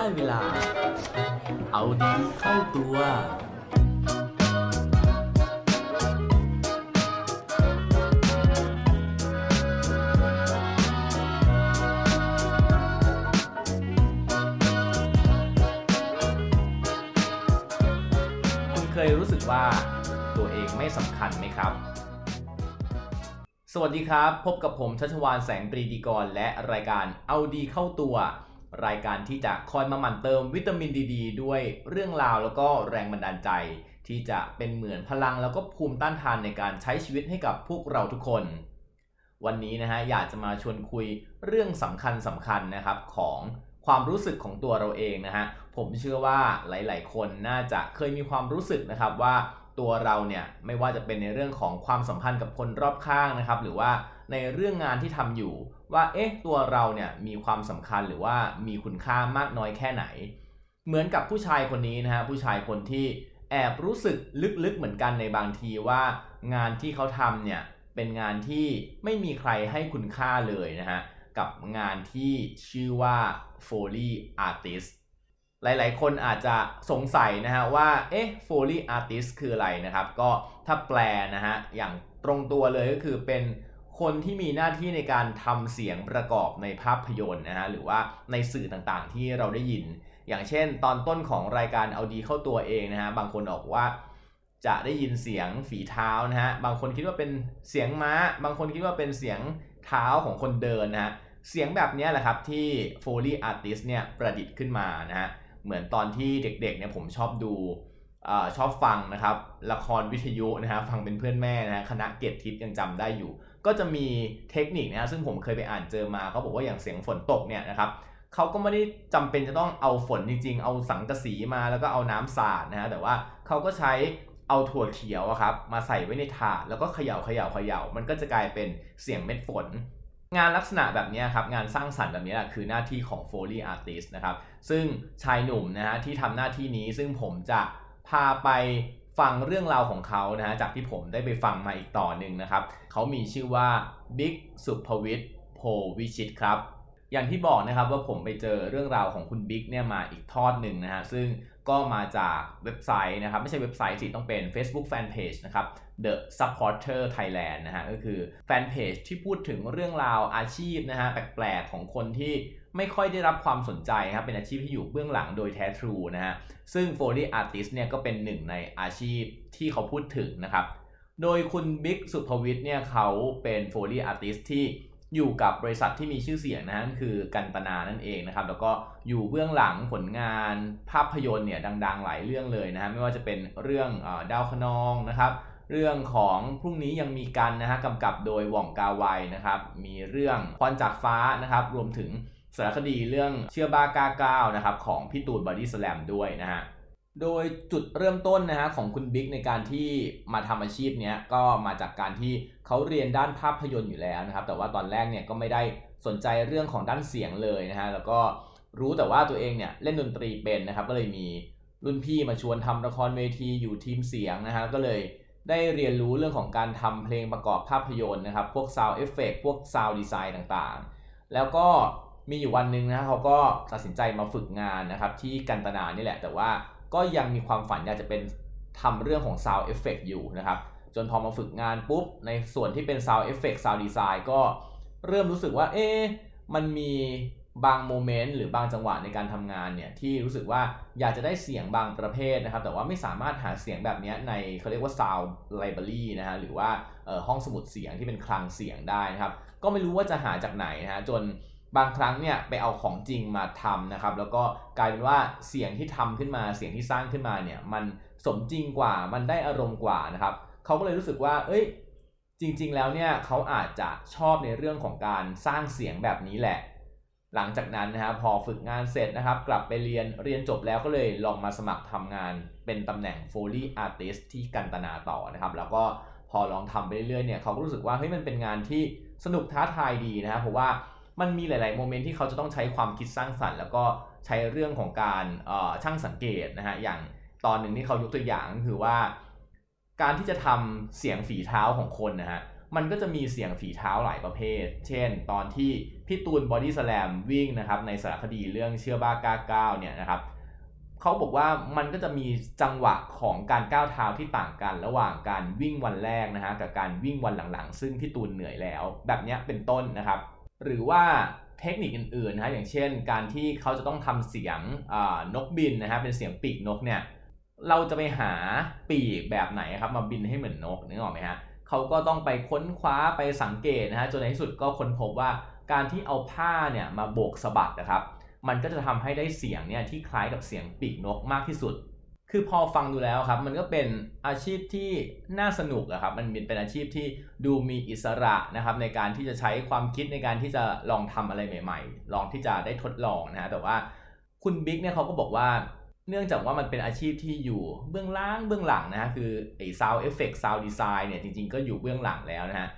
ได้เวลา เอาดีเข้าตัว คุณเคยรู้สึกว่าตัวเองไม่สำคัญไหมครับสวัสดีครับ พบกับผมชัชวานแสงปรีดีกรและรายการเอาดีเข้าตัว รายการที่จะคอยมาหมั่นเติมวิตามินดีดด้วยเรื่องราวแล้วก็แรงบันดาลใจ ที่จะเป็นเหมือนพลังแล้วก็ภูมิต้านทานในการใช้ชีวิตให้กับพวกเราทุกคน วันนี้นะฮะอยากจะมาชวนคุยเรื่องสำคัญสำคัญนะครับของความรู้สึกของตัวเราเองนะฮะผมเชื่อว่าหลาย ๆ คนน่าจะเคยมีความรู้สึกนะครับว่าตัวเราเนี่ยไม่ว่าจะเป็นในเรื่องของความสัมพันธ์กับคนรอบข้างนะครับ หรือว่า ในเรื่องงานที่ทำอยู่ ว่าเอ๊ะตัวเราเนี่ยมีความสำคัญหรือว่ามีคุณค่ามากน้อยแค่ไหน เหมือนกับผู้ชายคนนี้นะฮะผู้ชายคนที่แอบรู้สึกลึกๆเหมือนกันในบางทีว่า งานที่เขาทำเนี่ยเป็นงานที่ไม่มีใครให้คุณค่าเลยนะฮะกับงานที่ชื่อว่า Foley Artist หลายๆ คนอาจจะสงสัยนะฮะว่าเอ๊ะ Foley Artist คืออะไรนะครับ ก็ถ้าแปลนะฮะอย่างตรงตัวเลยก็คือเป็น คนที่มีหน้าที่ในการทำเสียงประกอบในภาพยนตร์นะฮะหรือว่าในสื่อต่างๆที่เราได้ยิน อย่างเช่น ตอนต้นของรายการเอาดีเข้าตัวเองนะฮะบางคนบอกว่าจะได้ยินเสียงฝีเท้านะฮะบางคนคิดว่าเป็นเสียงม้า บางคนคิดว่าเป็นเสียงเท้าของคนเดินนะฮะเสียงแบบนี้แหละครับที่ Foley Artist เนี่ยประดิษฐ์ขึ้นมานะฮะเหมือนตอนที่เด็กๆเนี่ยผมชอบดูอชอบฟังนะครับละครวิทยุนะฮะฟังเป็นเพื่อนแม่นะฮะคณะเกตทิพย์ยังจำได้อยู่ ก็จะมีเทคนิคนะซึ่งผมเคยไปอ่านเจอมาเขาบอกว่าอย่างเสียงฝนตกเนี่ยนะครับเขาก็ไม่ได้จำเป็นจะต้องเอาฝนจริงๆ เอาสังกะสีมาแล้วก็เอาน้ำสาดนะฮะแต่ว่าเขาก็ใช้เอาถั่วเขียวครับมาใส่ไว้ในถาดแล้วก็เขย่าเขย่าเขย่ามันก็จะกลายเป็นเสียงเม็ดฝน งานลักษณะแบบนี้ครับงานสร้างสรรค์แบบนี้แหละคือหน้าที่ของ Foley Artist นะครับซึ่งชายหนุ่มนะฮะที่ทำหน้าที่นี้ซึ่งผมจะพาไป ฟังเรื่องราวของเขานะฮะจากที่ผมได้ไปฟังมาอีกต่อหนึ่งนะครับ เขามีชื่อว่าบิ๊กสุภวิทย์โพวิชิตครับ อย่างที่บอกนะครับว่าผมไปเจอเรื่องราวของคุณบิ๊กเนี่ยมาอีกทอดหนึ่งนะฮะซึ่งก็มาจากเว็บไซต์นะครับ ไม่ใช่เว็บไซต์สิต้องเป็น Facebook Fanpage นะครับ The Supporter Thailand นะฮะก็คือแฟนเพจที่พูดถึงเรื่องราวอาชีพนะฮะแปลกๆของคนที่ ไม่ค่อยได้รับความสนใจครับเป็นอาชีพที่อยู่เบื้องหลังโดยแท้ทรูนะฮะซึ่ง Foley Artist เนี่ยก็เป็นหนึ่งในอาชีพที่เขาพูดถึงนะครับ โดยคุณบิ๊กสุภวิทย์เนี่ยเขาเป็น Foley Artist ที่อยู่กับบริษัทที่มีชื่อเสียงนะฮะคือกันตนานั่นเองนะครับ แล้วก็อยู่เบื้องหลังผลงานภาพยนตร์เนี่ยดังๆ หลายเรื่องเลยนะฮะไม่ว่าจะเป็นเรื่องดาวคนองนะครับเรื่องของพรุ่งนี้ยังมีกันนะฮะกำกับโดยหว่องกาไวนะครับ มีเรื่องควันจากฟ้านะครับ รวมถึง สารคดีเรื่องเชื่อบ้ากล้าก้าวนะครับของพี่ตูนบอดี้สแลมด้วยนะฮะโดยจุดเริ่มต้นนะฮะของคุณบิ๊กในการที่มาทำอาชีพเนี้ยก็มาจากการที่เขาเรียนด้านภาพยนตร์อยู่แล้วนะครับ แต่ว่าตอนแรกเนี่ยก็ไม่ได้สนใจเรื่องของด้านเสียงเลยนะฮะแล้วก็รู้แต่ว่าตัวเองเนี่ยเล่นดนตรีเป็นนะครับ ก็เลยมีรุ่นพี่มาชวนทำละครเวทีอยู่ทีมเสียงนะฮะก็เลยได้เรียนรู้เรื่องของการทำเพลงประกอบภาพยนตร์นะครับ พวก Sound Effect พวก Sound Design ต่างๆ แล้วก็ มีอยู่วันหนึ่งนะเขาก็ตัดสินใจมาฝึกงานนะครับที่กันตนานี่แหละ แต่ว่าก็ยังมีความฝันอยากจะเป็นทำเรื่องของ Sound Effect อยู่นะครับ จนพอมาฝึกงานปุ๊บ ในส่วนที่เป็น Sound Effect Sound Design ก็เริ่มรู้สึกว่า เอ๊ะมันมีบางโมเมนต์หรือบางจังหวะในการทำงานเนี่ยที่รู้สึกว่าอยากจะได้เสียงบางประเภทนะครับ แต่ว่าไม่สามารถหาเสียงแบบนี้ในเขาเรียกว่า Sound Library นะฮะหรือว่าห้องสมุดเสียงที่เป็นคลังเสียงได้นะครับ ก็ไม่รู้ว่าจะหาจากไหนนะฮะจน บางครั้งเนี่ยไปเอาของจริงมาทำนะครับ แล้วก็กลายเป็นว่าเสียงที่ทำขึ้นมาเสียงที่สร้างขึ้นมาเนี่ยมันสมจริงกว่ามันได้อารมณ์กว่านะครับเขาก็เลยรู้สึกว่า เอ้ย จริง ๆ แล้วเนี่ยเขาอาจจะชอบในเรื่องของการสร้างเสียงแบบนี้แหละ หลังจากนั้นนะครับพอฝึกงานเสร็จนะครับ กลับไปเรียนเรียนจบแล้วก็เลยลองมาสมัครทำงานเป็นตำแหน่ง Foley Artist ที่กันตนาต่อนะครับ แล้วก็พอลองทำไปเรื่อยๆเนี่ยเขาก็รู้สึกว่าเฮ้ยมันเป็นงานที่สนุกท้าทายดีนะครับเพราะว่า มันมีหลาย ๆ โมเมนต์ที่เขาจะต้องใช้ความคิดสร้างสรรค์ แล้วก็ใช้เรื่องของการช่างสังเกตนะฮะอย่างตอนหนึ่งที่เขายกตัวอย่างก็คือว่า การที่จะทำเสียงฝีเท้าของคนนะฮะมันก็จะมีเสียงฝีเท้าหลายประเภท เช่น ตอนที่พี่ตูนบอดี้สแลมวิ่งนะครับในสารคดีเรื่องเชื่อบ้ากล้าก้าวเนี่ยนะครับเขาบอกว่ามันก็จะมีจังหวะของการก้าวเท้าที่ต่างกัน ระหว่างการวิ่งวันแรกนะฮะกับการวิ่งวันหลังๆ ซึ่งพี่ตูนเหนื่อยแล้ว แบบนี้เป็นต้นนะครับ หรือว่าเทคนิคอื่นๆนะฮะอย่างเช่น การที่เขาจะต้องทำเสียงนกบินนะฮะเป็นเสียงปีกนกเนี่ยเราจะไปหาปีกแบบไหนครับมาบินให้เหมือนนกนึกออกไหมฮะเขาก็ต้องไปค้นคว้าไปสังเกตนะฮะจนในที่สุดก็ค้นพบว่าการที่เอาผ้าเนี่ยมาโบกสะบัดนะครับ มันก็จะทำให้ได้เสียงเนี่ยที่คล้ายกับเสียงปีกนกมากที่สุด คือพอฟังดูแล้วครับ มันก็เป็นอาชีพที่น่าสนุกอะครับ มันเป็นอาชีพที่ดูมีอิสระนะครับ ในการที่จะใช้ความคิดในการที่จะลองทำอะไรใหม่ ๆ ลองที่จะได้ทดลองนะฮะแต่ว่าคุณบิ๊กเนี่ยเขาก็บอกว่า เนื่องจากว่ามันเป็นอาชีพที่อยู่เบื้องล่างเบื้องหลังนะฮะคือไอ้ sound effect sound design เนี่ยจริงๆก็อยู่เบื้องหลังแล้วนะฮะ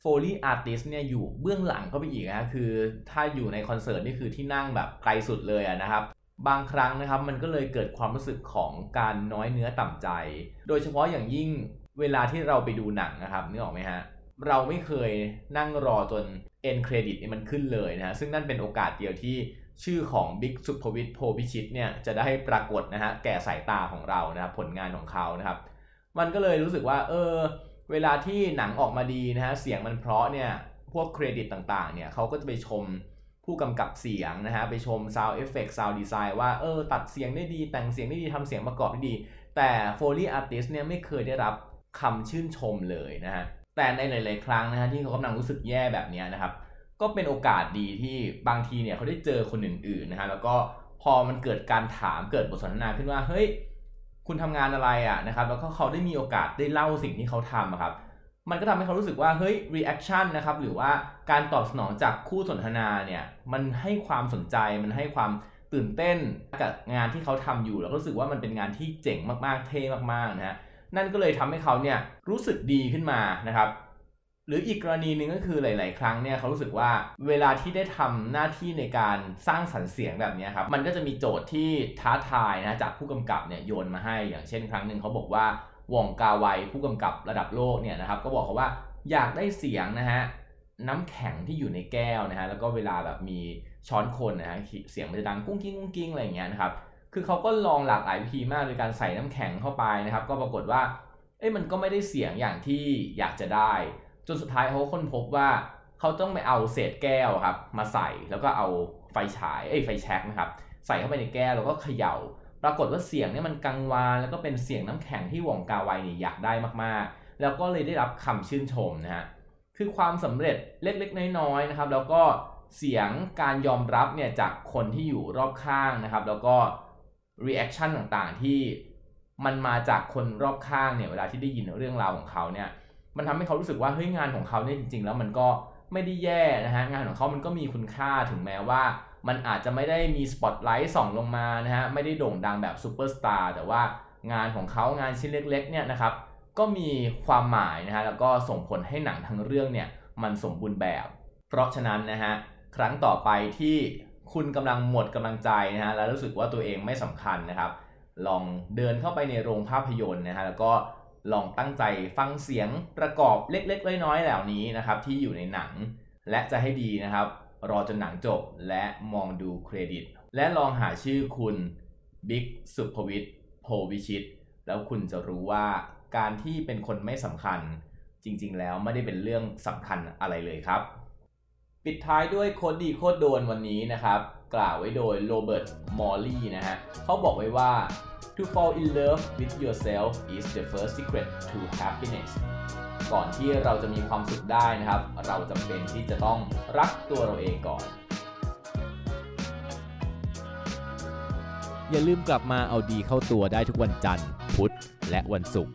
foley artist เนี่ยอยู่เบื้องหลังเข้าไปอีกนะคือถ้าอยู่ในคอนเสิร์ตนี่คือที่นั่งแบบไกลสุดเลยนะครับ บางครั้งนะครับมันก็เลยเกิดความรู้สึกของการน้อยเนื้อต่ำใจ โดยเฉพาะอย่างยิ่งเวลาที่เราไปดูหนังนะครับนึกออกไหมฮะเราไม่เคยนั่งรอจนเอ็นเครดิตมันขึ้นเลยนะฮะซึ่งนั่นเป็นโอกาสเดียวที่ชื่อของบิ๊กสุภวิทย์โพพิชิตเนี่ยจะได้ปรากฏนะฮะแก่สายตาของเรานะครับผลงานของเขานะครับ มันก็เลยรู้สึกว่าเออเวลาที่หนังออกมาดีนะฮะเสียงมันเพราะเนี่ยพวกเครดิตต่างๆเนี่ยเขาก็จะไปชม ผู้กำกับเสียงนะฮะไปชม Sound Effect Sound Design ว่าเออตัดเสียงได้ดี แต่งเสียงได้ดีทำเสียงประกอบได้ดี แต่ Foley Artist เนี่ยไม่เคยได้รับคำชื่นชมเลยนะฮะแต่ในหลายๆ ครั้งนะฮะที่เขากำลังรู้สึกแย่แบบนี้นะครับก็เป็นโอกาสดีที่บางทีเนี่ยเขาได้เจอคนอื่นๆนะฮะแล้วก็พอมันเกิดการถามเกิดบทสนทนาขึ้นว่าเฮ้ยคุณทำงานอะไรอะนะครับแล้วก็เขาได้มีโอกาสได้เล่าสิ่งที่เขาทำครับ มันก็ทำให้เขารู้สึกว่าเฮ้ย reaction นะครับหรือว่าการตอบสนองจากคู่สนทนาเนี่ยมันให้ความสนใจมันให้ความตื่นเต้นกับงานที่เขาทำอยู่ แล้วก็รู้สึกว่ามันเป็นงานที่เจ๋งมากๆเท่มากๆนะฮะนั่นก็เลยทำให้เขาเนี่ยรู้สึกดีขึ้นมานะครับ หรืออีกกรณีหนึ่งก็คือหลาย ๆ ครั้งเนี่ยเขารู้สึกว่าเวลาที่ได้ทำหน้าที่ในการสร้างสรรค์เสียงแบบนี้ครับมันก็จะมีโจทย์ที่ท้าทายนะจากผู้กำกับเนี่ยโยนมาให้อย่างเช่น ครั้งหนึ่งเขาบอกว่า วองกาไวผู้กำกับระดับโลกเนี่ยนะครับก็บอกเขาว่าอยากได้เสียงนะฮะน้ำแข็งที่อยู่ในแก้วนะฮะแล้วก็เวลาแบบมีช้อนคนนะฮะเสียงมันจะดังกุ้งกิ้งกุ้งกิ้งอะไรอย่างเงี้ยนะครับคือเขาก็ลองหลากหลายวิธีมากโดยการใส่น้ำแข็งเข้าไปนะครับ ก็ปรากฏว่าเอ้ยมันก็ไม่ได้เสียงอย่างที่อยากจะได้ จนสุดท้ายเขาค้นพบว่าเขาต้องไปเอาเศษแก้วครับมาใส่แล้วก็เอาไฟฉายเอ้ไฟแช็กนะครับใส่เข้าไปในแก้วแล้วก็เขยา่า ปรากฏว่าเสียงเนี่ยมันกังวานแล้วก็เป็นเสียงน้ำแข็งที่หวงกาไวเนี่ยอยากได้มากๆ แล้วก็เลยได้รับคำชื่นชมนะฮะคือความสำเร็จเล็กๆ น้อยๆนะครับ แล้วก็เสียงการยอมรับเนี่ยจากคนที่อยู่รอบข้างนะครับ แล้วก็ reaction ต่างๆที่มันมาจากคนรอบข้างเนี่ยเวลาที่ได้ยินเรื่องราวของเขาเนี่ยมันทำให้เขารู้สึกว่าเฮ้ยงานของเขาเนี่ยจริง ๆ แล้วมันก็ไม่ได้แย่นะฮะงานของเขามันก็มีคุณค่าถึงแม้ว่า มันอาจจะไม่ได้มีสปอตไลท์ส่องลงมานะฮะไม่ได้โด่งดังแบบซูเปอร์สตาร์แต่ว่างานของเขางานชิ้นเล็กๆเนี่ยนะครับก็มีความหมายนะฮะแล้วก็ส่งผลให้หนังทั้งเรื่องเนี่ยมันสมบูรณ์แบบ เพราะฉะนั้นนะฮะครั้งต่อไปที่คุณกำลังหมดกำลังใจนะฮะแล้วรู้สึกว่าตัวเองไม่สำคัญนะครับ ลองเดินเข้าไปในโรงภาพยนตร์นะฮะแล้วก็ลองตั้งใจฟังเสียงประกอบเล็กๆน้อยๆเหล่านี้นะครับที่อยู่ในหนัง และจะให้ดีนะครับ รอจนหนังจบและมองดูเครดิต และลองหาชื่อคุณบิ๊กสุภวิทย์โพวิชิต แล้วคุณจะรู้ว่าการที่เป็นคนไม่สำคัญ จริงๆ แล้วไม่ได้เป็นเรื่องสำคัญอะไรเลยครับ ปิดท้ายด้วย quote ดี quote โดนวันนี้นะครับ กล่าวไว้โดยโรเบิร์ต มอร์ลีย์นะฮะเขาบอกไว้ว่า To fall in love with yourself is the first secret to happiness ก่อนที่เราจะมีความสุขได้นะครับ เราจำเป็นที่จะต้องรักตัวเราเองก่อน อย่าลืมกลับมาเอาดีเข้าตัวได้ทุกวันจันทร์ พุธ และวันศุกร์